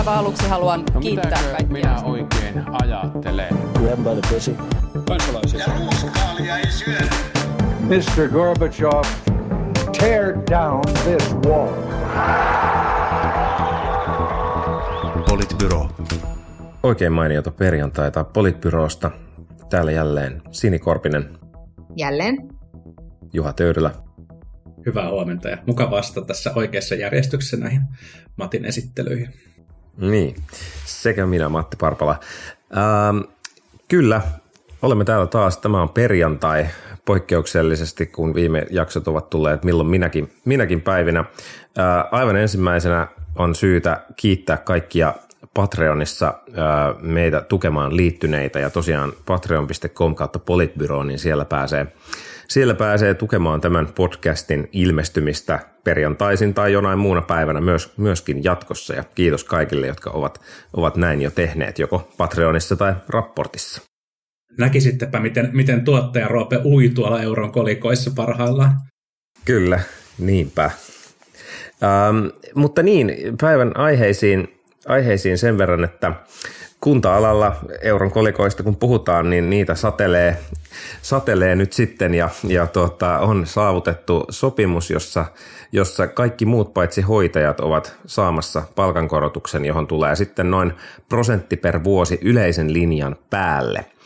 aivan aluksi haluan no, kiittää kaikkia. minä oikein ajattelen? Grab by the pussy. Kansalaisia. Ja ruuskaalia ei syödä. Mr. Gorbachev, tear down this wall. Politbyro. Oikein mainiota perjantaita Politbyrosta. Täällä jälleen Sini Korpinen. Jälleen. Juha Töyrylä. Hyvää huomenta ja mukava vastata tässä oikeassa järjestyksessä näihin Matin esittelyihin. Niin, sekä minä Matti Parpala. Ähm, kyllä, olemme täällä taas. Tämä on perjantai poikkeuksellisesti, kun viime jaksot ovat tulleet milloin minäkin, minäkin päivinä. Äh, aivan ensimmäisenä on syytä kiittää kaikkia Patreonissa äh, meitä tukemaan liittyneitä ja tosiaan patreon.com kautta politbyro, niin siellä pääsee siellä pääsee tukemaan tämän podcastin ilmestymistä perjantaisin tai jonain muuna päivänä myös, myöskin jatkossa. Ja kiitos kaikille, jotka ovat, ovat näin jo tehneet, joko Patreonissa tai rapportissa. Näkisittepä, miten, miten tuottaja Roope ui tuolla euron kolikoissa parhaillaan. Kyllä, niinpä. Ähm, mutta niin, päivän aiheisiin, aiheisiin sen verran, että kunta-alalla euron kolikoista kun puhutaan, niin niitä satelee, satelee nyt sitten ja, ja tuota, on saavutettu sopimus, jossa, jossa kaikki muut paitsi hoitajat ovat saamassa palkankorotuksen, johon tulee sitten noin prosentti per vuosi yleisen linjan päälle –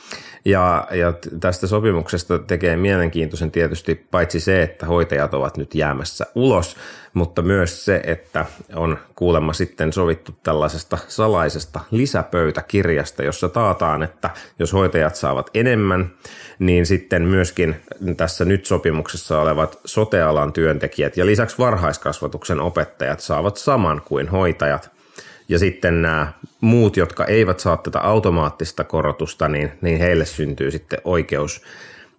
ja, ja tästä sopimuksesta tekee mielenkiintoisen tietysti paitsi se, että hoitajat ovat nyt jäämässä ulos, mutta myös se, että on kuulemma sitten sovittu tällaisesta salaisesta lisäpöytäkirjasta, jossa taataan, että jos hoitajat saavat enemmän, niin sitten myöskin tässä nyt sopimuksessa olevat sotealan työntekijät ja lisäksi varhaiskasvatuksen opettajat saavat saman kuin hoitajat. Ja sitten nämä muut, jotka eivät saa tätä automaattista korotusta, niin, niin heille syntyy sitten oikeus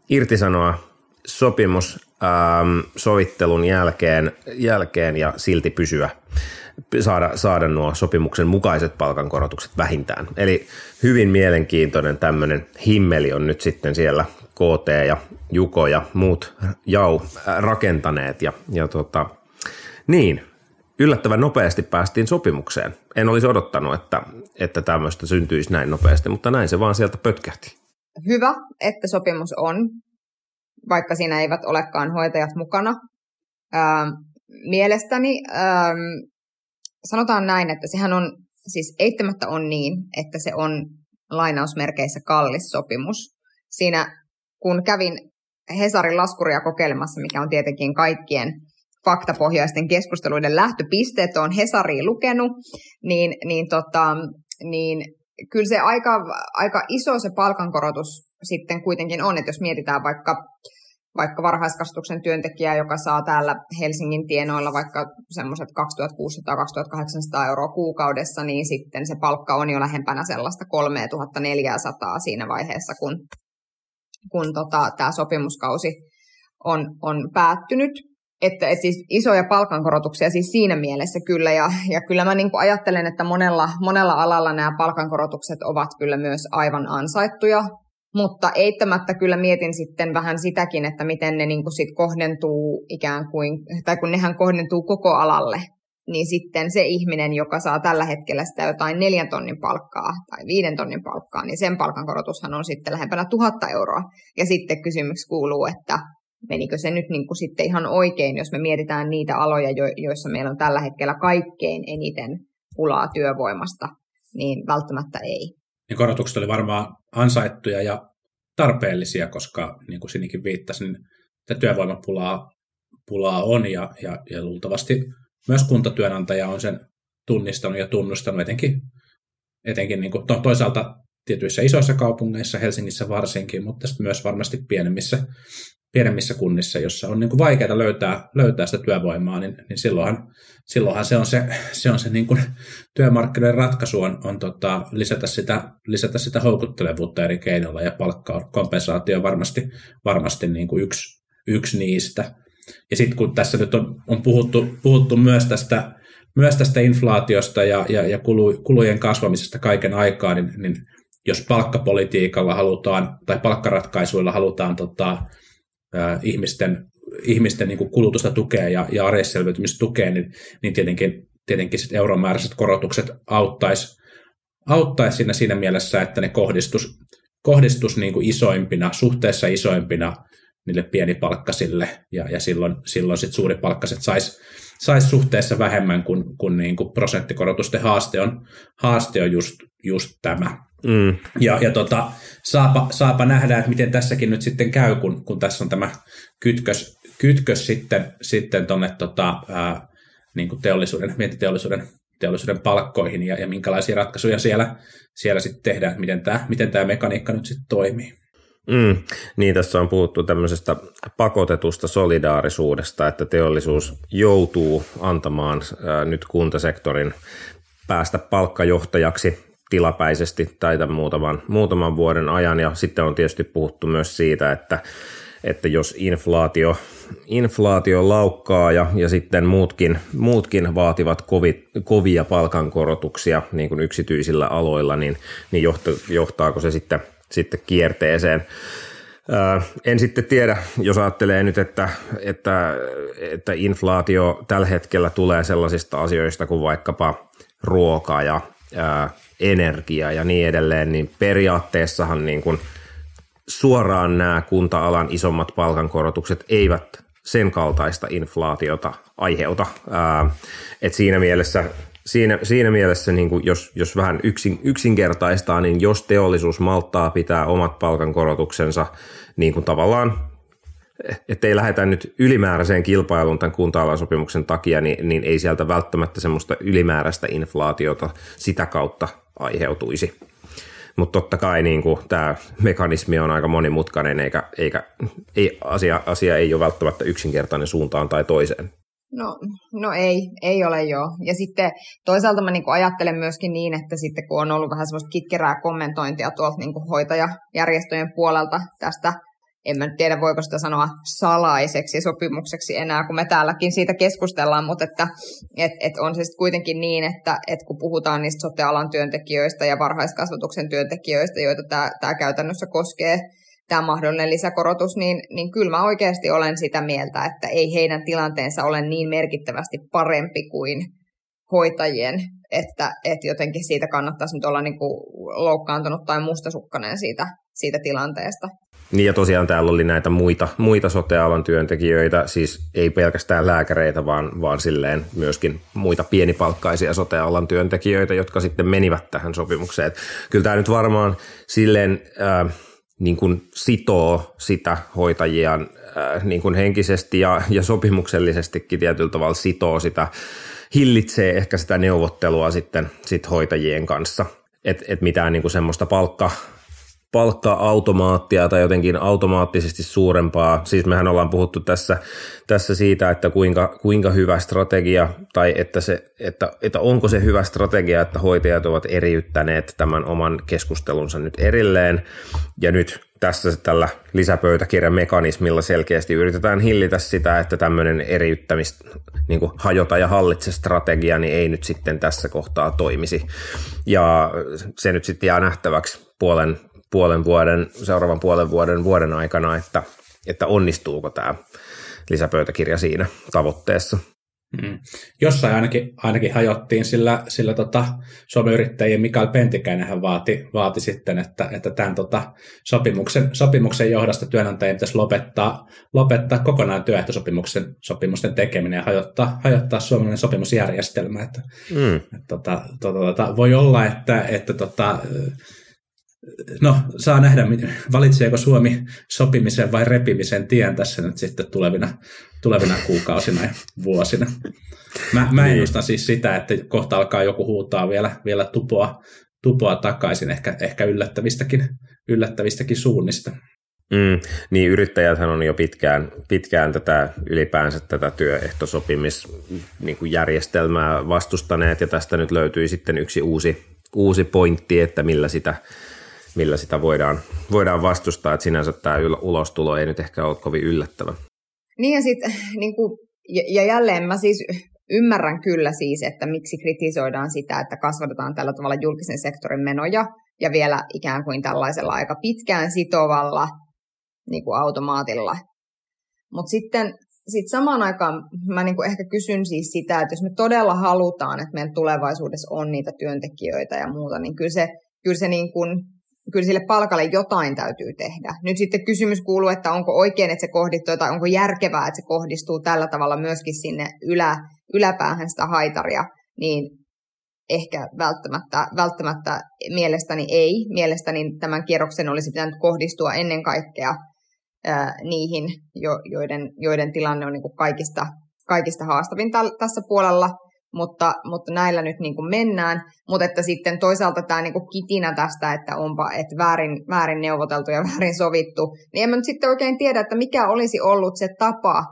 irtisanoa sopimus ähm, sovittelun jälkeen, jälkeen ja silti pysyä, saada, saada nuo sopimuksen mukaiset palkankorotukset vähintään. Eli hyvin mielenkiintoinen tämmöinen himmeli on nyt sitten siellä KT ja Juko ja muut jau rakentaneet ja, ja tota, niin, yllättävän nopeasti päästiin sopimukseen. En olisi odottanut, että, että tämmöistä syntyisi näin nopeasti, mutta näin se vaan sieltä pötkähti. Hyvä, että sopimus on, vaikka siinä eivät olekaan hoitajat mukana. Ähm, mielestäni ähm, sanotaan näin, että sehän on, siis eittämättä on niin, että se on lainausmerkeissä kallis sopimus. Siinä kun kävin Hesarin laskuria kokeilemassa, mikä on tietenkin kaikkien faktapohjaisten keskusteluiden lähtöpisteet on Hesariin lukenut, niin, niin, tota, niin kyllä se aika, aika iso se palkankorotus sitten kuitenkin on, että jos mietitään vaikka, vaikka varhaiskasvatuksen työntekijää, joka saa täällä Helsingin tienoilla vaikka semmoiset 2600-2800 euroa kuukaudessa, niin sitten se palkka on jo lähempänä sellaista 3400 siinä vaiheessa, kun, kun tota, tämä sopimuskausi on, on päättynyt että, että siis isoja palkankorotuksia siis siinä mielessä kyllä, ja, ja kyllä mä niin kuin ajattelen, että monella, monella alalla nämä palkankorotukset ovat kyllä myös aivan ansaittuja, mutta eittämättä kyllä mietin sitten vähän sitäkin, että miten ne niin kuin sit kohdentuu ikään kuin, tai kun nehän kohdentuu koko alalle, niin sitten se ihminen, joka saa tällä hetkellä sitä jotain neljän tonnin palkkaa tai viiden tonnin palkkaa, niin sen palkankorotushan on sitten lähempänä tuhatta euroa. Ja sitten kysymys kuuluu, että menikö se nyt niin kuin sitten ihan oikein, jos me mietitään niitä aloja, joissa meillä on tällä hetkellä kaikkein eniten pulaa työvoimasta, niin välttämättä ei. Ja korotukset oli varmaan ansaittuja ja tarpeellisia, koska niin kuin Sinikin viittasi, niin työvoimapulaa pulaa on ja, ja, ja luultavasti myös kuntatyönantaja on sen tunnistanut ja tunnustanut etenkin, etenkin niin kuin, to, toisaalta tietyissä isoissa kaupungeissa, Helsingissä varsinkin, mutta myös varmasti pienemmissä, pienemmissä kunnissa, jossa on niin kuin vaikeaa löytää, löytää sitä työvoimaa, niin, niin silloinhan, silloinhan se on se, se, on se niin kuin työmarkkinoiden ratkaisu on, on tota, lisätä, sitä, lisätä sitä houkuttelevuutta eri keinoilla ja palkkakompensaatio on varmasti, varmasti niin kuin yksi, yksi niistä. Ja sitten kun tässä nyt on, on puhuttu, puhuttu myös tästä, myös tästä inflaatiosta ja, ja, ja kulu, kulujen kasvamisesta kaiken aikaa, niin, niin jos palkkapolitiikalla halutaan tai palkkaratkaisuilla halutaan tota, ihmisten, ihmisten niin kulutusta tukea ja, ja arjesselviytymistä tukea, niin, niin tietenkin tietenkin sit euromääräiset korotukset auttaisi auttais siinä, siinä mielessä, että ne kohdistus, kohdistus niin kuin isoimpina, suhteessa isoimpina niille pienipalkkasille, ja, ja silloin, silloin sit suuripalkkaset sais, sais suhteessa vähemmän, kun, kun niin kuin prosenttikorotusten haaste on, haaste on just, just tämä. Mm. Ja, ja tota, saapa, saapa nähdä, että miten tässäkin nyt sitten käy, kun, kun tässä on tämä kytkös, kytkös sitten, sitten tuonne tota, niin teollisuuden, vientiteollisuuden teollisuuden palkkoihin ja, ja minkälaisia ratkaisuja siellä, siellä sitten tehdään, miten tämä, miten tämä mekaniikka nyt sitten toimii. Mm, niin, tässä on puhuttu tämmöisestä pakotetusta solidaarisuudesta, että teollisuus joutuu antamaan ää, nyt kuntasektorin päästä palkkajohtajaksi tilapäisesti tai tämän muutaman, muutaman vuoden ajan. Ja sitten on tietysti puhuttu myös siitä, että, että jos inflaatio, inflaatio laukkaa ja, ja sitten muutkin, muutkin vaativat kovi, kovia palkankorotuksia niin kuin yksityisillä aloilla, niin, niin johtaako se sitten – sitten kierteeseen. En sitten tiedä, jos ajattelee nyt, että, että, että inflaatio tällä hetkellä tulee sellaisista asioista kuin vaikkapa ruoka ja ää, energia ja niin edelleen, niin periaatteessahan niin kuin suoraan nämä kunta-alan isommat palkankorotukset eivät sen kaltaista inflaatiota aiheuta. Ää, et siinä mielessä siinä, siinä mielessä, niin kuin jos, jos vähän yksin, yksinkertaistaa, niin jos teollisuus malttaa pitää omat palkankorotuksensa niin kuin tavallaan, ettei lähdetä nyt ylimääräiseen kilpailuun tämän kunta sopimuksen takia, niin, niin ei sieltä välttämättä semmoista ylimääräistä inflaatiota sitä kautta aiheutuisi. Mutta totta kai niin kuin, tämä mekanismi on aika monimutkainen, eikä, eikä ei, asia, asia ei ole välttämättä yksinkertainen suuntaan tai toiseen. No, no ei, ei ole joo. Ja sitten toisaalta mä niin ajattelen myöskin niin, että sitten kun on ollut vähän semmoista kitkerää kommentointia tuolta niin hoitajajärjestöjen puolelta tästä, en mä nyt tiedä voiko sitä sanoa salaiseksi sopimukseksi enää, kun me täälläkin siitä keskustellaan, mutta että et, et on se sitten kuitenkin niin, että et kun puhutaan niistä sote-alan työntekijöistä ja varhaiskasvatuksen työntekijöistä, joita tämä käytännössä koskee, tämä mahdollinen lisäkorotus, niin, niin kyllä mä oikeasti olen sitä mieltä, että ei heidän tilanteensa ole niin merkittävästi parempi kuin hoitajien, että, että jotenkin siitä kannattaisi nyt olla niin kuin loukkaantunut tai mustasukkainen siitä, siitä tilanteesta. Niin ja tosiaan täällä oli näitä muita, muita sote-alan työntekijöitä, siis ei pelkästään lääkäreitä, vaan, vaan silleen myöskin muita pienipalkkaisia sote-alan työntekijöitä, jotka sitten menivät tähän sopimukseen. Et kyllä tämä nyt varmaan silleen... Äh, niin kuin sitoo sitä hoitajia äh, niin kuin henkisesti ja, ja sopimuksellisestikin tietyllä tavalla sitoo sitä, hillitsee ehkä sitä neuvottelua sitten sit hoitajien kanssa. Että et mitään niin kuin semmoista palkka, palkka-automaattia tai jotenkin automaattisesti suurempaa. Siis mehän ollaan puhuttu tässä, tässä siitä, että kuinka, kuinka hyvä strategia tai että, se, että, että onko se hyvä strategia, että hoitajat ovat eriyttäneet tämän oman keskustelunsa nyt erilleen. Ja nyt tässä tällä lisäpöytäkirjan mekanismilla selkeästi yritetään hillitä sitä, että tämmöinen eriyttämis, niin hajota ja hallitse strategia, niin ei nyt sitten tässä kohtaa toimisi. Ja se nyt sitten jää nähtäväksi puolen, puolen vuoden, seuraavan puolen vuoden vuoden aikana, että, että onnistuuko tämä lisäpöytäkirja siinä tavoitteessa. Mm. Jossain ainakin, ainakin hajottiin, sillä, sillä tota, Suomen yrittäjien Mikael Pentikäinen hän vaati, vaati sitten, että, että tämän tota, sopimuksen, sopimuksen johdosta työnantajien pitäisi lopettaa, lopettaa kokonaan työehtosopimuksen sopimusten tekeminen ja hajottaa, hajottaa suomalainen sopimusjärjestelmä. Että, mm. että, tota, tota, tota, voi olla, että, että tota, no, saa nähdä, valitseeko Suomi sopimisen vai repimisen tien tässä nyt sitten tulevina, tulevina kuukausina ja vuosina. Mä, mä niin. ennustan siis sitä, että kohta alkaa joku huutaa vielä, vielä tupoa, tupoa takaisin, ehkä, ehkä yllättävistäkin, yllättävistäkin suunnista. Mm, niin yrittäjäthän on jo pitkään, pitkään tätä ylipäänsä tätä työehtosopimisjärjestelmää niin vastustaneet ja tästä nyt löytyi sitten yksi uusi, uusi pointti, että millä sitä millä sitä voidaan, voidaan vastustaa, että sinänsä tämä ulostulo ei nyt ehkä ole kovin yllättävä. Niin ja, sit, niin kuin, ja jälleen mä siis ymmärrän kyllä siis, että miksi kritisoidaan sitä, että kasvatetaan tällä tavalla julkisen sektorin menoja ja vielä ikään kuin tällaisella aika pitkään sitovalla niin kuin automaatilla. Mutta sitten sitten samaan aikaan mä niinku ehkä kysyn siis sitä, että jos me todella halutaan, että meidän tulevaisuudessa on niitä työntekijöitä ja muuta, niin kyllä se, kyllä se niin kuin, kyllä sille palkalle jotain täytyy tehdä. Nyt sitten kysymys kuuluu, että onko oikein, että se kohdistuu, tai onko järkevää, että se kohdistuu tällä tavalla myöskin sinne ylä, yläpäähän sitä haitaria, niin ehkä välttämättä, välttämättä mielestäni ei. Mielestäni tämän kierroksen olisi pitänyt kohdistua ennen kaikkea ää, niihin, jo, joiden, joiden tilanne on niin kuin kaikista, kaikista haastavin tässä puolella, mutta, mutta näillä nyt niin kuin mennään. Mutta että sitten toisaalta tämä niin kuin kitinä tästä, että onpa että väärin, väärin neuvoteltu ja väärin sovittu, niin en mä nyt sitten oikein tiedä, että mikä olisi ollut se tapa,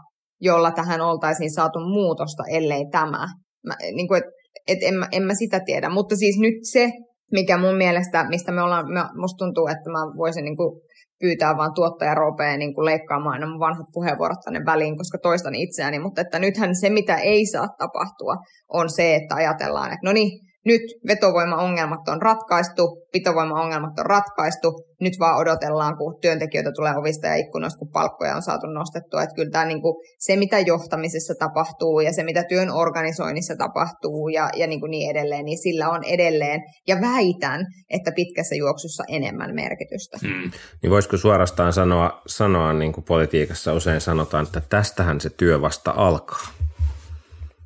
jolla tähän oltaisiin saatu muutosta, ellei tämä. Mä, niin kuin, et, et en, mä, en mä sitä tiedä, mutta siis nyt se, mikä mun mielestä, mistä me ollaan, musta tuntuu, että mä voisin niin kuin pyytää vaan tuottaja Roopea niin kuin leikkaamaan nämä vanhat puheenvuorot tänne väliin, koska toistan itseäni, mutta että nythän se, mitä ei saa tapahtua, on se, että ajatellaan, että no niin, nyt vetovoimaongelmat on ratkaistu, pitovoimaongelmat on ratkaistu, nyt vaan odotellaan, kun työntekijöitä tulee ovista ja ikkunoista, kun palkkoja on saatu nostettua. Että kyllä tämä niin kuin, se, mitä johtamisessa tapahtuu ja se, mitä työn organisoinnissa tapahtuu ja, ja niin, kuin niin edelleen, niin sillä on edelleen, ja väitän, että pitkässä juoksussa enemmän merkitystä. Hmm. Niin voisiko suorastaan sanoa, sanoa niin kuin politiikassa usein sanotaan, että tästähän se työ vasta alkaa?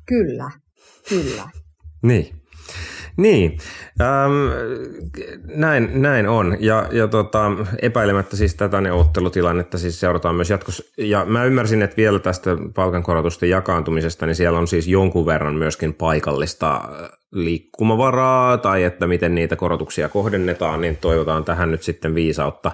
Kyllä, kyllä. Niin. Niin, ähm, näin, näin on. Ja, ja tota, epäilemättä siis tätä neuvottelutilannetta siis seurataan myös jatkossa. Ja mä ymmärsin, että vielä tästä palkankorotusten jakaantumisesta, niin siellä on siis jonkun verran myöskin paikallista äh, liikkumavaraa tai että miten niitä korotuksia kohdennetaan, niin toivotaan tähän nyt sitten viisautta.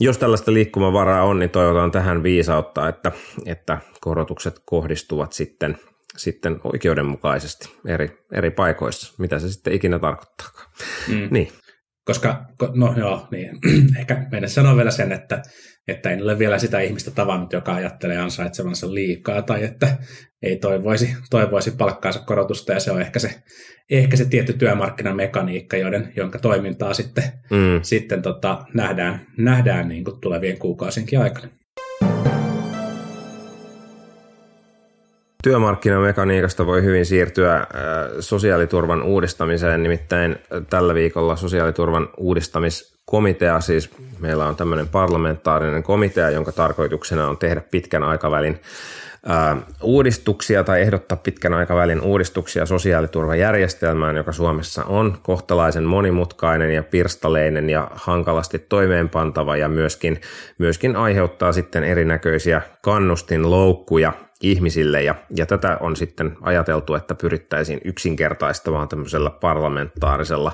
Jos tällaista liikkumavaraa on, niin toivotaan tähän viisautta, että, että korotukset kohdistuvat sitten – sitten oikeudenmukaisesti eri, eri paikoissa, mitä se sitten ikinä tarkoittaa. Mm. Niin. Koska, no joo, niin. ehkä meidän sanoa vielä sen, että, että en ole vielä sitä ihmistä tavannut, joka ajattelee ansaitsevansa liikaa tai että ei toivoisi, toivoisi palkkaansa korotusta ja se on ehkä se, ehkä se tietty työmarkkinamekaniikka, joiden, jonka toimintaa sitten, mm. sitten tota, nähdään, nähdään niin kuin tulevien kuukausinkin aikana. Työmarkkinamekaniikasta voi hyvin siirtyä äh, sosiaaliturvan uudistamiseen, nimittäin tällä viikolla sosiaaliturvan uudistamiskomitea, siis meillä on tämmöinen parlamentaarinen komitea, jonka tarkoituksena on tehdä pitkän aikavälin äh, uudistuksia tai ehdottaa pitkän aikavälin uudistuksia sosiaaliturvajärjestelmään, joka Suomessa on kohtalaisen monimutkainen ja pirstaleinen ja hankalasti toimeenpantava ja myöskin, myöskin aiheuttaa sitten erinäköisiä kannustinloukkuja ihmisille. Ja, ja tätä on sitten ajateltu, että pyrittäisiin yksinkertaistamaan tämmöisellä parlamentaarisella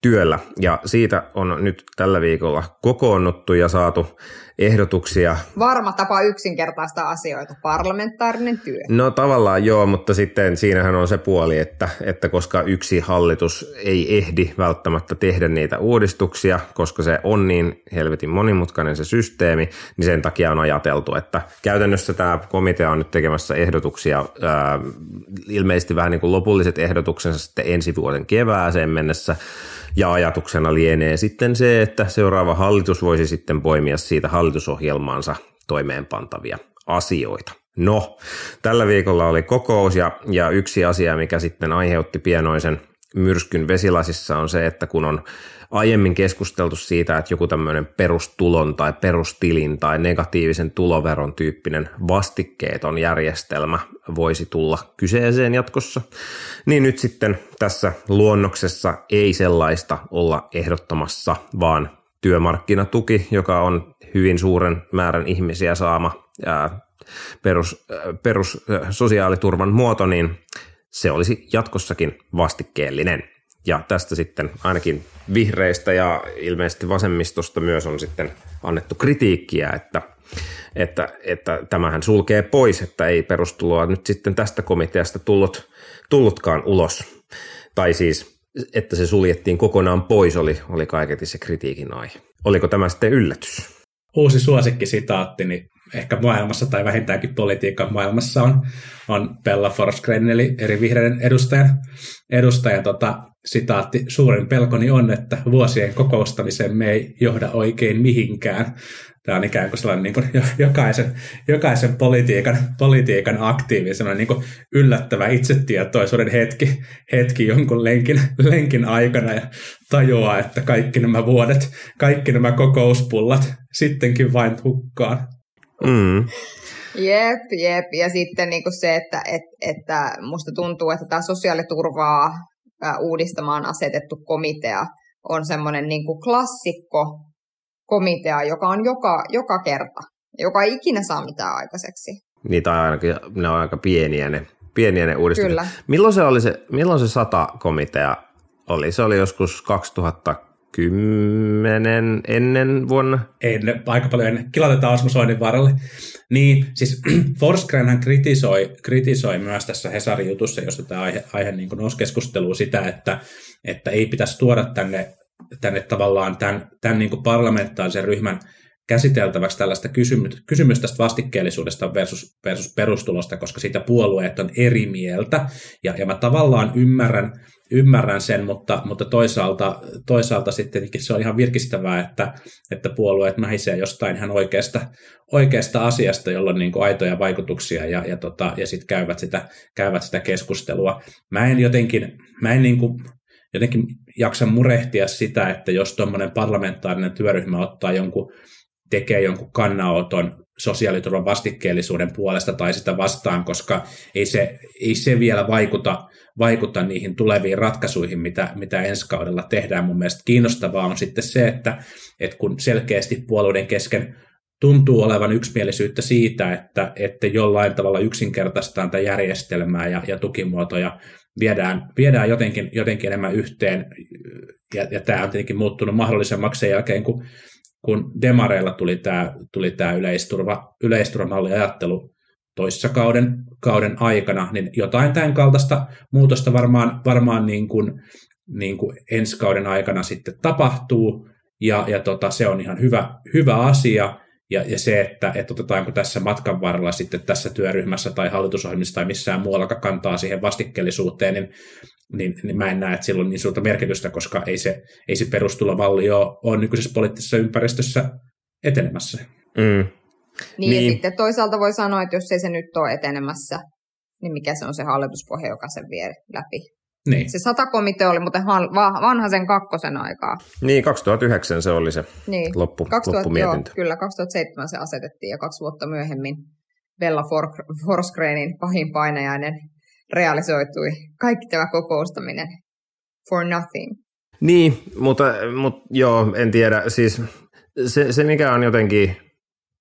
työllä. Ja siitä on nyt tällä viikolla kokoonnuttu ja saatu ehdotuksia. Varma tapa yksinkertaista asioita, parlamentaarinen työ. No tavallaan joo, mutta sitten siinähän on se puoli, että, että koska yksi hallitus ei ehdi välttämättä tehdä niitä uudistuksia, koska se on niin helvetin monimutkainen se systeemi, niin sen takia on ajateltu, että käytännössä tämä komitea on nyt tekemässä ehdotuksia, ää, ilmeisesti vähän niin kuin lopulliset ehdotuksensa sitten ensi vuoden kevääseen mennessä, ja ajatuksena lienee sitten se, että seuraava hallitus voisi sitten poimia siitä hallitusohjelmaansa toimeenpantavia asioita. No, tällä viikolla oli kokous ja, ja yksi asia, mikä sitten aiheutti pienoisen myrskyn vesilasissa on se, että kun on aiemmin keskusteltu siitä, että joku tämmöinen perustulon tai perustilin tai negatiivisen tuloveron tyyppinen vastikkeeton järjestelmä voisi tulla kyseeseen jatkossa, niin nyt sitten tässä luonnoksessa ei sellaista olla ehdottomassa, vaan työmarkkinatuki, joka on hyvin suuren määrän ihmisiä saama ää, perus, perus sosiaaliturvan muoto, niin se olisi jatkossakin vastikkeellinen. Ja tästä sitten ainakin vihreistä ja ilmeisesti vasemmistosta myös on sitten annettu kritiikkiä, että, että, että tämähän sulkee pois, että ei perustuloa nyt sitten tästä komiteasta tullut, tullutkaan ulos. Tai siis, että se suljettiin kokonaan pois, oli, oli kaiketi se kritiikin aihe. Oliko tämä sitten yllätys? Uusi suosikkisitaatti, niin ehkä maailmassa tai vähintäänkin politiikan maailmassa on, on Bella Forsgren, eli eri vihreiden edustajan, edustajan tota, sitaatti, suurin pelkoni on, että vuosien kokoustamiseen me ei johda oikein mihinkään. tämä on ikään kuin sellainen niin kuin jokaisen, jokaisen politiikan, politiikan aktiivi, sellainen niin yllättävä itsetietoisuuden hetki, hetki jonkun lenkin, lenkin aikana ja tajuaa, että kaikki nämä vuodet, kaikki nämä kokouspullat sittenkin vain hukkaan. Mm. Jep, jep. Ja sitten niin kuin se, että, että, että musta tuntuu, että tämä sosiaaliturvaa uudistamaan asetettu komitea on semmoinen niin kuin klassikko komitea, joka on joka, joka kerta, joka ei ikinä saa mitään aikaiseksi. Niitä on ainakin, ne on aika pieniä ne, pieniä ne uudistukset. Kyllä. Milloin se, oli se, milloin se sata komitea oli? Se oli joskus 2010 ennen vuonna? Ennen, aika paljon ennen. Kilatetaan Osmo Soinin varalle. Niin, siis Forsgrenhän kritisoi, kritisoi myös tässä Hesarin jutussa, jossa tämä aihe, aihe niin nousi keskusteluun sitä, että, että ei pitäisi tuoda tänne tänne tavallaan tämän, tämän niin kuin parlamentaarisen ryhmän käsiteltäväksi tällaista kysymystä, kysymystä tästä vastikkeellisuudesta versus, versus perustulosta, koska siitä puolueet on eri mieltä. Ja, ja mä tavallaan ymmärrän, ymmärrän sen, mutta, mutta toisaalta, toisaalta sitten se on ihan virkistävää, että, että puolueet mähisee jostain ihan oikeasta, oikeasta asiasta, jolla on niin kuin aitoja vaikutuksia ja, ja, tota, ja sitten käyvät sitä, käyvät sitä keskustelua. Mä en jotenkin, mä en niin kuin jotenkin jaksa murehtia sitä, että jos tuommoinen parlamentaarinen työryhmä ottaa jonkun, tekee jonkun kannanoton sosiaaliturvan vastikkeellisuuden puolesta tai sitä vastaan, koska ei se, ei se vielä vaikuta, vaikuta niihin tuleviin ratkaisuihin, mitä, mitä ensi kaudella tehdään. Mun mielestä kiinnostavaa on sitten se, että, että kun selkeästi puolueiden kesken tuntuu olevan yksimielisyyttä siitä, että, että jollain tavalla yksinkertaistaan tätä järjestelmää ja, ja tukimuotoja viedään, viedään jotenkin, jotenkin enemmän yhteen, ja, ja tämä on tietenkin muuttunut mahdollisemmaksi sen jälkeen, kun, kun Demareilla tuli tämä, tuli tämä yleisturva, yleisturvamalliajattelu toissa kauden, kauden aikana, niin jotain tämän kaltaista muutosta varmaan, varmaan niin kuin, niin kuin ensi kauden aikana sitten tapahtuu, ja, ja tota, se on ihan hyvä, hyvä asia, ja, ja se, että, että otetaanko tässä matkan varrella sitten tässä työryhmässä tai hallitusohjelmissa tai missään muualla kantaa siihen vastikkeellisuuteen, niin, niin, niin mä en näe, että sillä on niin suurta merkitystä, koska ei se, ei se perustulovalli ole, ole nykyisessä poliittisessa ympäristössä etenemässä. Mm. Niin, niin, ja sitten toisaalta voi sanoa, että jos ei se nyt ole etenemässä, niin mikä se on se hallituspohja, joka sen vie läpi. Niin. Se satakomitea oli muuten vanha sen kakkosen aikaa. Niin, 2009 se oli se niin. loppu, 2000, loppumietintö. Joo, kyllä, 2007 se asetettiin ja kaksi vuotta myöhemmin Bella For- Forsgrenin pahin painajainen realisoitui. Kaikki tämä kokoustaminen for nothing. Niin, mutta, mutta joo, en tiedä. Siis se, se mikä on jotenkin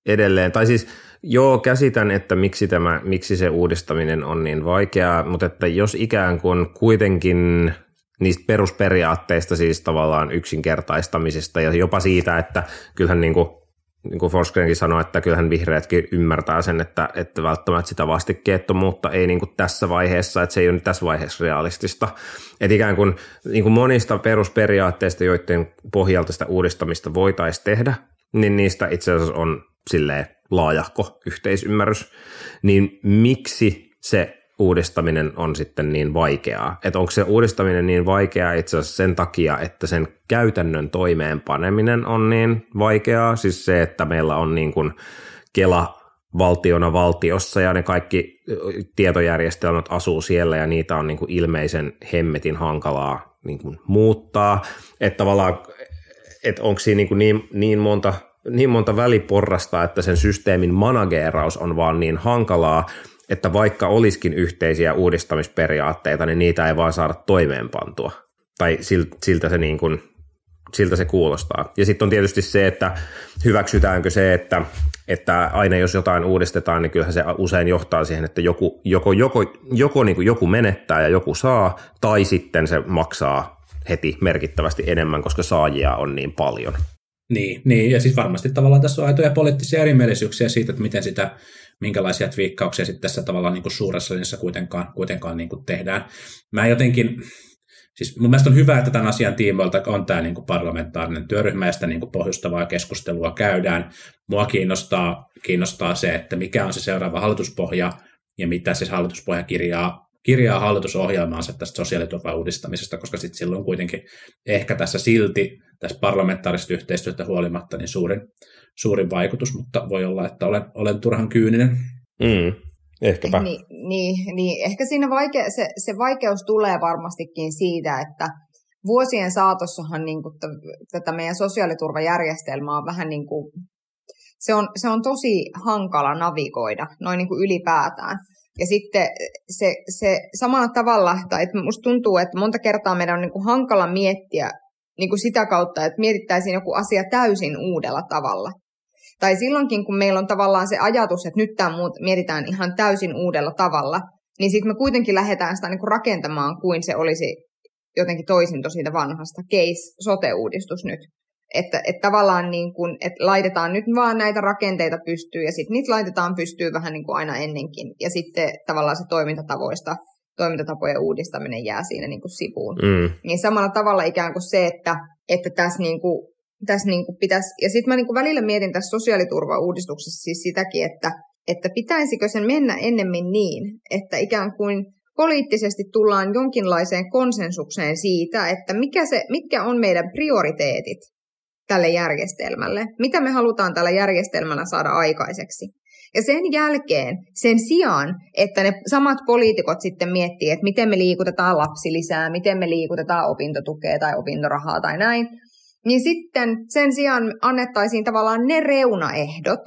edelleen, tai siis Joo, käsitän, että miksi, tämä, miksi se uudistaminen on niin vaikeaa, mutta että jos ikään kuin kuitenkin niistä perusperiaatteista siis tavallaan yksinkertaistamisesta ja jopa siitä, että kyllähän niin kuin, niin kuin Forsgrenkin sanoi, että kyllähän vihreätkin ymmärtää sen, että, että välttämättä sitä vastikkeettomuutta ei niin kuin tässä vaiheessa, että se ei ole tässä vaiheessa realistista. Että ikään kuin, niin kuin monista perusperiaatteista, joiden pohjalta sitä uudistamista voitaisiin tehdä, niin niistä itse asiassa on silleen laajahko yhteisymmärrys, niin miksi se uudistaminen on sitten niin vaikeaa? Että onko se uudistaminen niin vaikeaa itse asiassa sen takia, että sen käytännön toimeenpaneminen on niin vaikeaa? Siis se, että meillä on niin kuin Kela valtiona valtiossa ja ne kaikki tietojärjestelmät asuu siellä ja niitä on niin kuin ilmeisen hemmetin hankalaa niin kuin muuttaa. Että tavallaan, että onko siinä niin, kuin niin, niin monta niin monta väliporrasta, että sen systeemin manageeraus on vaan niin hankalaa, että vaikka olisikin yhteisiä uudistamisperiaatteita, niin niitä ei vaan saada toimeenpantua. Tai siltä se, niin kuin, siltä se kuulostaa. Ja sitten on tietysti se, että hyväksytäänkö se, että, että aina jos jotain uudistetaan, niin kyllähän se usein johtaa siihen, että joku, joko, joko, joko niin kuin joku menettää ja joku saa, tai sitten se maksaa heti merkittävästi enemmän, koska saajia on niin paljon. Niin, niin, ja siis varmasti tavallaan tässä on aitoja poliittisia erimielisyyksiä siitä, että miten sitä, minkälaisia twiikkauksia sitten tässä tavallaan niin kuin suuressa linjassa kuitenkaan, kuitenkaan niin kuin tehdään. Mä jotenkin, siis mun mielestä on hyvä, että tämän asian tiimoilta on tämä niin kuin parlamentaarinen työryhmä ja sitä niin kuin pohjustavaa keskustelua käydään. Mua kiinnostaa, kiinnostaa se, että mikä on se seuraava hallituspohja ja mitä se hallituspohja kirjaa kirjaa hallitusohjelmaansa tästä sosiaaliturvan uudistamisesta, koska sitten silloin kuitenkin ehkä tässä silti, tässä parlamentaarisesta yhteistyötä huolimatta, niin suurin, suurin vaikutus, mutta voi olla, että olen, olen turhan kyyninen. Mm, ehkäpä. Niin, niin, niin, ehkä siinä vaike- se, se vaikeus tulee varmastikin siitä, että vuosien saatossahan niin kuin t- tätä meidän sosiaaliturvajärjestelmää on vähän niin kuin, se on, se on tosi hankala navigoida, noin niin kuin ylipäätään. Ja sitten se, se samalla tavalla, tai että musta tuntuu, että monta kertaa meidän on niin kuin hankala miettiä niin kuin sitä kautta, että mietittäisiin joku asia täysin uudella tavalla. Tai silloinkin, kun meillä on tavallaan se ajatus, että nyt tämä muut mietitään ihan täysin uudella tavalla, niin sitten me kuitenkin lähdetään sitä niin kuin rakentamaan kuin se olisi jotenkin toisin siitä vanhasta. Case, sote-uudistus nyt. Että, että tavallaan niin kuin, että laitetaan nyt vaan näitä rakenteita pystyyn ja sitten niitä laitetaan pystyyn vähän niin kuin aina ennenkin. Ja sitten tavallaan se toimintatavoista, toimintatapojen uudistaminen jää siinä niin kuin sivuun. Mm. Niin samalla tavalla ikään kuin se, että, että tässä, niin kuin, tässä niin kuin pitäisi, ja sitten mä niin kuin välillä mietin tässä sosiaaliturva-uudistuksessa siis sitäkin, että, että pitäisikö sen mennä ennemmin niin, että ikään kuin poliittisesti tullaan jonkinlaiseen konsensukseen siitä, että mikä se, mitkä on meidän prioriteetit tälle järjestelmälle, mitä me halutaan tällä järjestelmällä saada aikaiseksi. Ja sen jälkeen, sen sijaan, että ne samat poliitikot sitten miettii, että miten me liikutetaan lapsilisää, miten me liikutetaan opintotukea tai opintorahaa tai näin, niin sitten sen sijaan annettaisiin tavallaan ne reunaehdot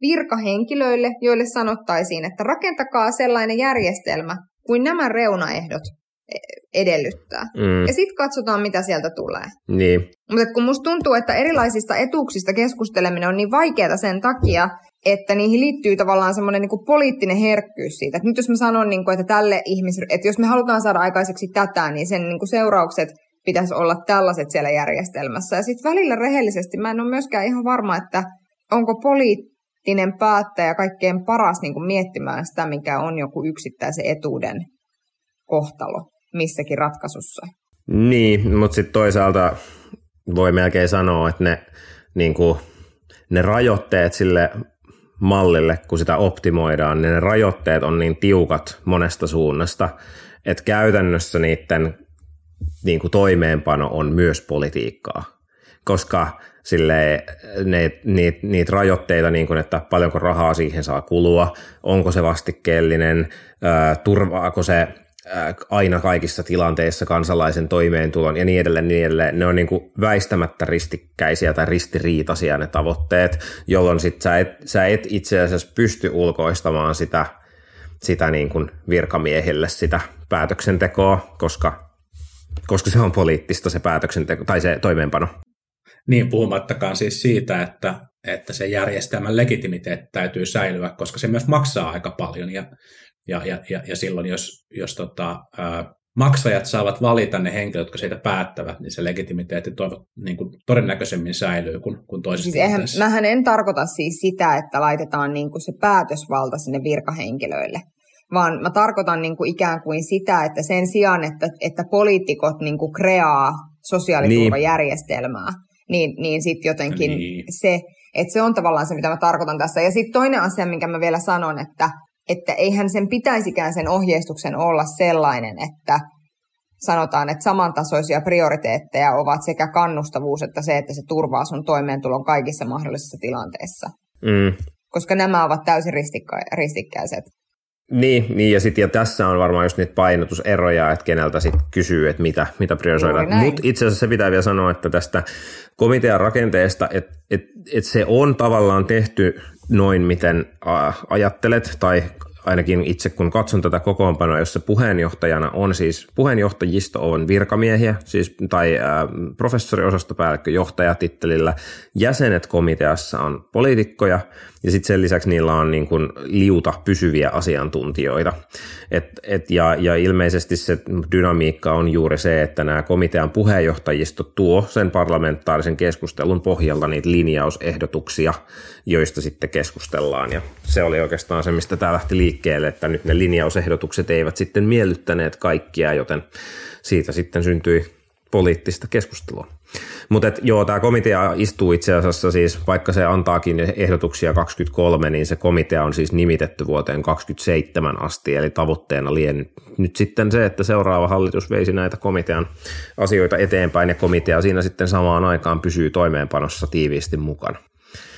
virkahenkilöille, joille sanottaisiin, että rakentakaa sellainen järjestelmä, kuin nämä reunaehdot edellyttää. Mm. Ja sitten katsotaan, mitä sieltä tulee. Niin. Mutta kun musta tuntuu, että erilaisista etuuksista keskusteleminen on niin vaikeaa sen takia, että niihin liittyy tavallaan semmoinen niin poliittinen herkkyys siitä. Että nyt jos mä sanon, niin kuin, että tälle ihmis- että jos me halutaan saada aikaiseksi tätä, niin sen niin kuin seuraukset pitäisi olla tällaiset siellä järjestelmässä. Ja sitten välillä rehellisesti mä en ole myöskään ihan varma, että onko poliittinen päättäjä kaikkein paras niin kuin miettimään sitä, mikä on joku yksittäisen etuuden kohtalo missäkin ratkaisussa. Niin, mutta sitten toisaalta voi melkein sanoa, että ne, niin kuin, ne rajoitteet sille mallille, kun sitä optimoidaan, niin ne rajoitteet on niin tiukat monesta suunnasta, että käytännössä niiden niin kuin toimeenpano on myös politiikkaa, koska sille ne, niitä, niitä rajoitteita, niin kuin, että paljonko rahaa siihen saa kulua, onko se vastikkeellinen, turvaako se aina kaikissa tilanteissa kansalaisen toimeentulon ja niin edelleen, niin edelleen. Ne on niin kuin väistämättä ristikkäisiä tai ristiriitaisia ne tavoitteet, jolloin sit sä, et, sä et itse asiassa pysty ulkoistamaan sitä, sitä niin kuin virkamiehille sitä päätöksentekoa, koska, koska se on poliittista se päätöksenteko tai se toimeenpano. Niin, puhumattakaan siis siitä, että, että se järjestelmän legitimiteetti täytyy säilyä, koska se myös maksaa aika paljon ja ja, ja, ja, ja silloin, jos, jos tota, ää, maksajat saavat valita ne henkilöt, jotka siitä päättävät, niin se legitimiteetti toivot, niin kuin todennäköisemmin säilyy kuin, kuin toisessa siis eihän, Mähän en tarkoita siis sitä, että laitetaan niin kuin se päätösvalta sinne virkahenkilöille, vaan mä tarkoitan niin kuin ikään kuin sitä, että sen sijaan, että, että poliitikot niin kuin kreaa sosiaaliturvajärjestelmää, niin, niin, niin sitten jotenkin niin. se, että se on tavallaan se, mitä mä tarkoitan tässä. Ja sitten toinen asia, minkä mä vielä sanon, että että eihän sen pitäisikään sen ohjeistuksen olla sellainen, että sanotaan, että samantasoisia prioriteetteja ovat sekä kannustavuus että se, että se turvaa sun toimeentulon kaikissa mahdollisissa tilanteissa. Mm. Koska nämä ovat täysin ristikka- ristikkäiset. Niin, niin ja, sit, ja tässä on varmaan just niitä painotuseroja, että keneltä sitten kysyy, että mitä, mitä priorisoidaan. Mutta itse asiassa se pitää vielä sanoa, että tästä komitean rakenteesta, että et, et se on tavallaan tehty noin, miten ajattelet, tai ainakin itse kun katson tätä kokoonpanoa, jossa puheenjohtajana on siis, puheenjohtajisto on virkamiehiä, siis, tai ää, professoriosatopäällikkö johtajatittelillä, jäsenet komiteassa on poliitikkoja, ja sitten sen lisäksi niillä on niin kuin liuta pysyviä asiantuntijoita. Et, et ja, ja ilmeisesti se dynamiikka on juuri se, että nämä komitean puheenjohtajisto tuo sen parlamentaarisen keskustelun pohjalta niitä linjausehdotuksia, joista sitten keskustellaan. Ja se oli oikeastaan se, mistä tämä lähti liikkeelle, että nyt ne linjausehdotukset eivät sitten miellyttäneet kaikkia, joten siitä sitten syntyi poliittista keskustelua. Mutta joo, tämä komitea istuu itse asiassa siis, vaikka se antaakin ehdotuksia 23, niin se komitea on siis nimitetty vuoteen 27 asti, eli tavoitteena lien nyt sitten se, että seuraava hallitus veisi näitä komitean asioita eteenpäin, ja komitea siinä sitten samaan aikaan pysyy toimeenpanossa tiiviisti mukana.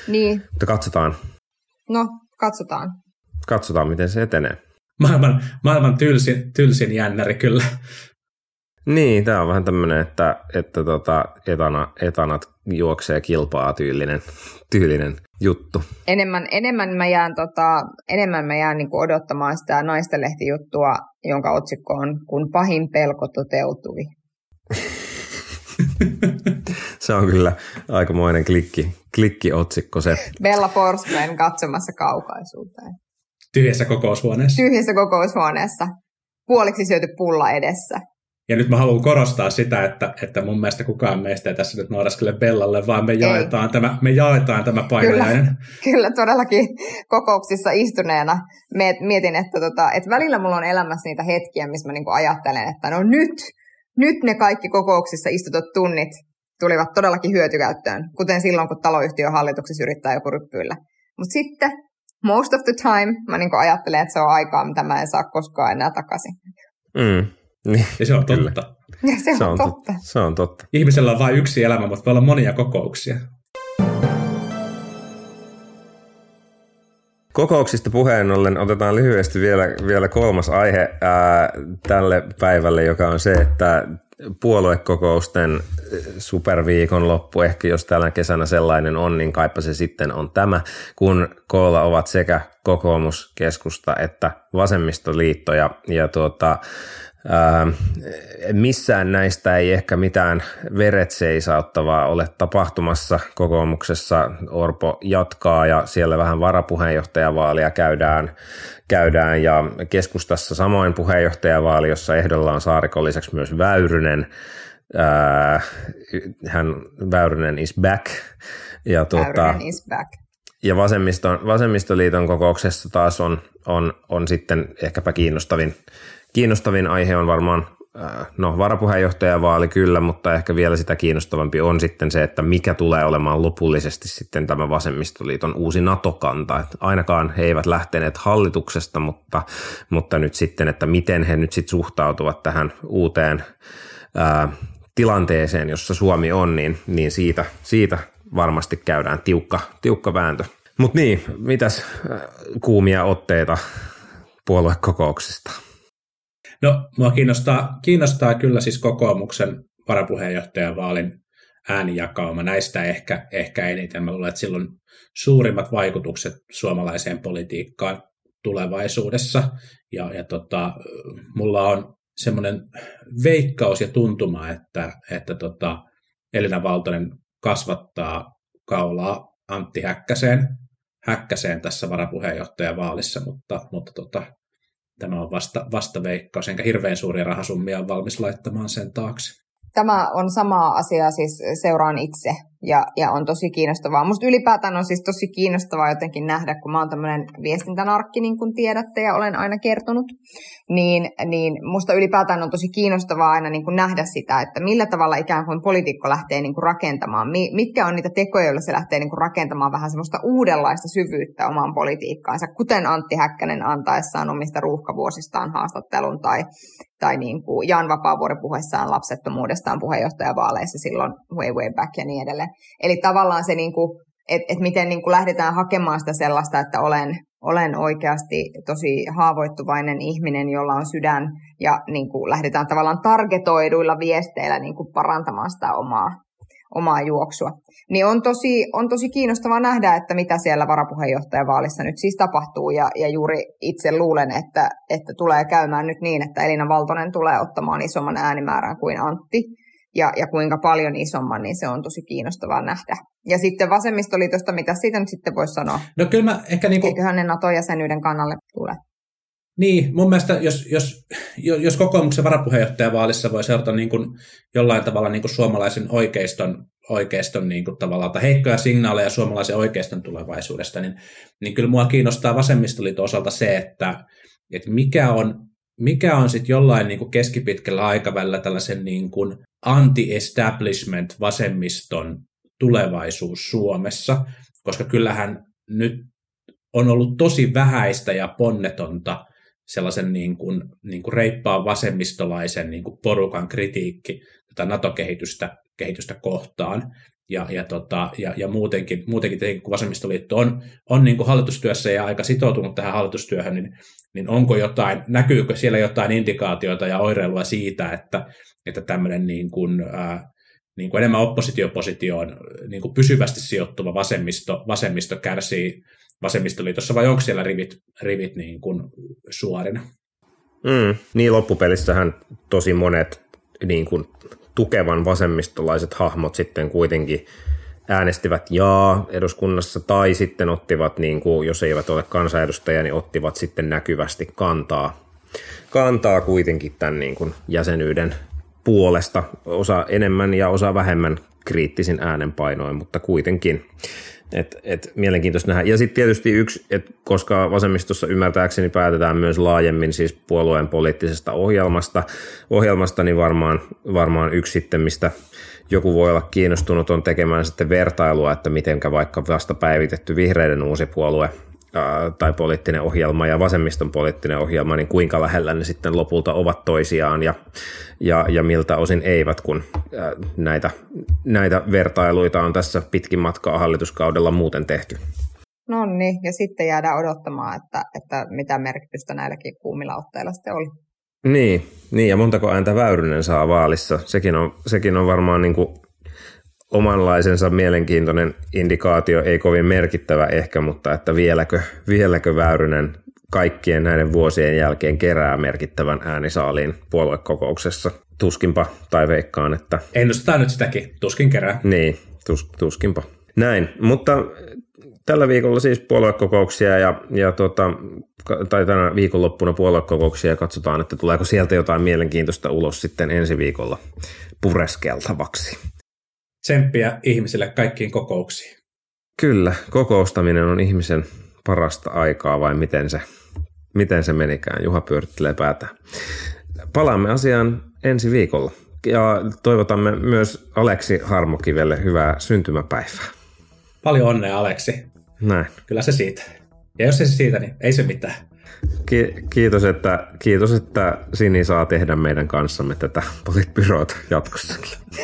Niin. Mutta katsotaan. No, katsotaan. Katsotaan, miten se etenee. Maailman, maailman tylsin, tylsin jännäri kyllä. Niin, tämä on vähän tämmöinen, että, että tota, etana, etanat juoksee kilpaa tyylinen, tyylinen juttu. Enemmän, enemmän mä jään, tota, enemmän mä jään niin odottamaan sitä naistelehtijuttua, jonka otsikko on Kun pahin pelko toteutui. se on kyllä aikamoinen klikki, klikkiotsikko se. Bella Forsgren katsomassa kaukaisuuteen. Tyhjässä kokoushuoneessa. Tyhjässä kokoushuoneessa. Puoliksi syöty pulla edessä. Ja nyt mä haluan korostaa sitä, että, että mun mielestä kukaan meistä ei tässä nyt nauraskele Bellalle, vaan me jaetaan, tämä, me jaetaan tämä painajainen. Kyllä, kyllä, todellakin kokouksissa istuneena mietin, että, tota, että välillä mulla on elämässä niitä hetkiä, missä mä niinku ajattelen, että no nyt, nyt ne kaikki kokouksissa istutut tunnit tulivat todellakin hyötykäyttöön, kuten silloin, kun taloyhtiön hallituksessa yrittää joku ryppyillä. Mutta sitten most of the time mä niinku ajattelen, että se on aikaa, mitä mä en saa koskaan enää takaisin. Mm. Niin, ja se on totta. Kyllä. Ja se, on se on totta. totta. Se on totta. Ihmisellä on vain yksi elämä, mutta voi olla monia kokouksia. Kokouksista puheen ollen otetaan lyhyesti vielä, vielä kolmas aihe ää, tälle päivälle, joka on se, että puoluekokousten superviikon loppu, ehkä jos tällä kesänä sellainen on, niin kaipa se sitten on tämä, kun koolla ovat sekä kokoomus, keskusta että vasemmistoliitto ja, ja tuota, missään näistä ei ehkä mitään veretseisauttavaa ole tapahtumassa. Kokoomuksessa Orpo jatkaa ja siellä vähän varapuheenjohtajavaalia käydään, käydään ja keskustassa samoin puheenjohtajavaali, jossa ehdolla on Saarikon lisäksi myös Väyrynen. Hän Väyrynen is back. Ja, tuota, Väyrynen is back. Ja vasemmiston, vasemmistoliiton kokouksessa taas on, on, on sitten ehkäpä kiinnostavin kiinnostavin aihe on varmaan äh, no varapuheenjohtajavaali kyllä, mutta ehkä vielä sitä kiinnostavampi on sitten se, että mikä tulee olemaan lopullisesti sitten tämä vasemmistoliiton uusi NATO-kanta. Että ainakaan he eivät lähteneet hallituksesta, mutta, mutta nyt sitten, että miten he nyt sitten suhtautuvat tähän uuteen ää, äh, tilanteeseen, jossa Suomi on, niin, niin siitä, siitä varmasti käydään tiukka, tiukka vääntö. Mutta niin, mitäs äh, kuumia otteita puoluekokouksista? No, mua kiinnostaa, kiinnostaa kyllä siis kokoomuksen varapuheenjohtajan vaalin äänijakauma. Näistä ehkä, ehkä eniten. Mä luulen, että silloin suurimmat vaikutukset suomalaiseen politiikkaan tulevaisuudessa. Ja, ja tota, mulla on semmoinen veikkaus ja tuntuma, että, että tota, Elina Valtonen kasvattaa kaulaa Antti Häkkäseen, Häkkäseen tässä varapuheenjohtajavaalissa, mutta, mutta tota, tämä on vasta, vasta veikkaus, enkä hirveän suuria rahasummia valmis laittamaan sen taakse. Tämä on sama asia, siis seuraan itse ja, ja on tosi kiinnostavaa. Musta ylipäätään on siis tosi kiinnostavaa jotenkin nähdä, kun mä oon tämmöinen viestintänarkki, niin kuin tiedätte ja olen aina kertonut, niin, niin musta ylipäätään on tosi kiinnostavaa aina niin kuin nähdä sitä, että millä tavalla ikään kuin poliitikko lähtee niin kuin rakentamaan, mitkä on niitä tekoja, joilla se lähtee niin kuin rakentamaan vähän semmoista uudenlaista syvyyttä omaan politiikkaansa, kuten Antti Häkkänen antaessaan omista ruuhkavuosistaan haastattelun tai, tai niin kuin Jan Vapaavuori puheessaan lapsettomuudestaan puheenjohtajavaaleissa silloin way way back ja niin edelleen. Eli tavallaan se, niin että et miten niin kuin lähdetään hakemaan sitä sellaista, että olen, olen oikeasti tosi haavoittuvainen ihminen, jolla on sydän, ja niin kuin lähdetään tavallaan targetoiduilla viesteillä niin kuin parantamaan sitä omaa, omaa juoksua. Niin on tosi, on tosi kiinnostavaa nähdä, että mitä siellä varapuheenjohtajavaalissa nyt siis tapahtuu, ja, ja juuri itse luulen, että, että tulee käymään nyt niin, että Elina Valtonen tulee ottamaan isomman äänimäärän kuin Antti, ja, ja kuinka paljon isomman, niin se on tosi kiinnostavaa nähdä. Ja sitten vasemmistoliitosta, mitä siitä nyt sitten voisi sanoa? No kyllä mä ehkä niin kuin... Eiköhän ne NATO-jäsenyyden kannalle tule. Niin, mun mielestä jos, jos, jos kokoomuksen varapuheenjohtajavaalissa voi seurata niin kuin jollain tavalla niin kuin suomalaisen oikeiston, oikeiston niin kuin tavallaan, tai heikkoja signaaleja suomalaisen oikeiston tulevaisuudesta, niin, niin kyllä mua kiinnostaa vasemmistoliiton osalta se, että, että mikä on mikä on sitten jollain niin kuin keskipitkällä aikavälillä tällaisen niin kuin anti-establishment vasemmiston tulevaisuus Suomessa, koska kyllähän nyt on ollut tosi vähäistä ja ponnetonta sellaisen niin kuin, niin kuin reippaan vasemmistolaisen niin kuin porukan kritiikki tätä NATO-kehitystä kehitystä kohtaan. Ja, ja, tota, ja, ja muutenkin, muutenkin tietenkin, kun vasemmistoliitto on, on niin kuin hallitustyössä ja aika sitoutunut tähän hallitustyöhön, niin, niin onko jotain, näkyykö siellä jotain indikaatioita ja oireilua siitä, että, että tämmöinen niin kuin, ää, niin kuin enemmän oppositiopositioon niin kuin pysyvästi sijoittuva vasemmisto, vasemmisto kärsii vasemmistoliitossa, vai onko siellä rivit, rivit niin kuin suorina? Mm, niin loppupelissähän tosi monet niin kuin tukevan vasemmistolaiset hahmot sitten kuitenkin äänestivät jaa eduskunnassa tai sitten ottivat, niin kuin, jos eivät ole kansanedustajia, niin ottivat sitten näkyvästi kantaa, kantaa kuitenkin tämän niin kuin jäsenyyden puolesta, osa enemmän ja osa vähemmän kriittisin äänenpainoin, mutta kuitenkin. Et, et, mielenkiintoista nähdä. Ja sitten tietysti yksi, että koska vasemmistossa ymmärtääkseni päätetään myös laajemmin siis puolueen poliittisesta ohjelmasta, ohjelmasta niin varmaan, varmaan yksi sitten, mistä joku voi olla kiinnostunut on tekemään sitten vertailua, että mitenkä vaikka vasta päivitetty vihreiden uusi puolue tai poliittinen ohjelma ja vasemmiston poliittinen ohjelma, niin kuinka lähellä ne sitten lopulta ovat toisiaan ja, ja, ja miltä osin eivät, kun näitä, näitä vertailuita on tässä pitkin matkaa hallituskaudella muuten tehty. No niin, ja sitten jäädään odottamaan, että, että mitä merkitystä näilläkin kuumilla otteilla sitten oli. Niin, niin, ja montako ääntä Väyrynen saa vaalissa. Sekin on, sekin on varmaan niin kuin omanlaisensa mielenkiintoinen indikaatio, ei kovin merkittävä ehkä, mutta että vieläkö, vieläkö Väyrynen kaikkien näiden vuosien jälkeen kerää merkittävän äänisaaliin puoluekokouksessa. Tuskinpa, tai veikkaan, että... Ennustetaan nyt sitäkin, tuskin kerää. Niin, tus, tuskinpa. Näin, mutta tällä viikolla siis puoluekokouksia ja, ja tota, tai tänä viikonloppuna puoluekokouksia ja katsotaan, että tuleeko sieltä jotain mielenkiintoista ulos sitten ensi viikolla pureskeltavaksi tsemppiä ihmisille kaikkiin kokouksiin. Kyllä, kokoustaminen on ihmisen parasta aikaa vai miten se, miten se menikään. Juha pyörittelee päätä. Palaamme asiaan ensi viikolla ja toivotamme myös Aleksi Harmokivelle hyvää syntymäpäivää. Paljon onnea Aleksi. Näin. Kyllä se siitä. Ja jos se siitä, niin ei se mitään. Ki- kiitos, että, kiitos, että Sini saa tehdä meidän kanssamme tätä politbyroota jatkossakin. Se,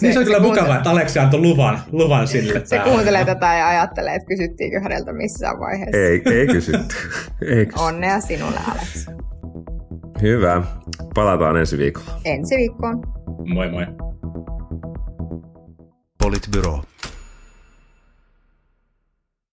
niin se on kyllä mukavaa, että Aleksi antoi luvan, luvan sille. Se kuuntelee tätä ja ajattelee, että kysyttiinkö häneltä missään vaiheessa. Ei, ei kysytty. ei kysytty. Onnea sinulle, Aleksi. Hyvä. Palataan ensi viikolla. Ensi viikkoon. Moi moi. Politbyro.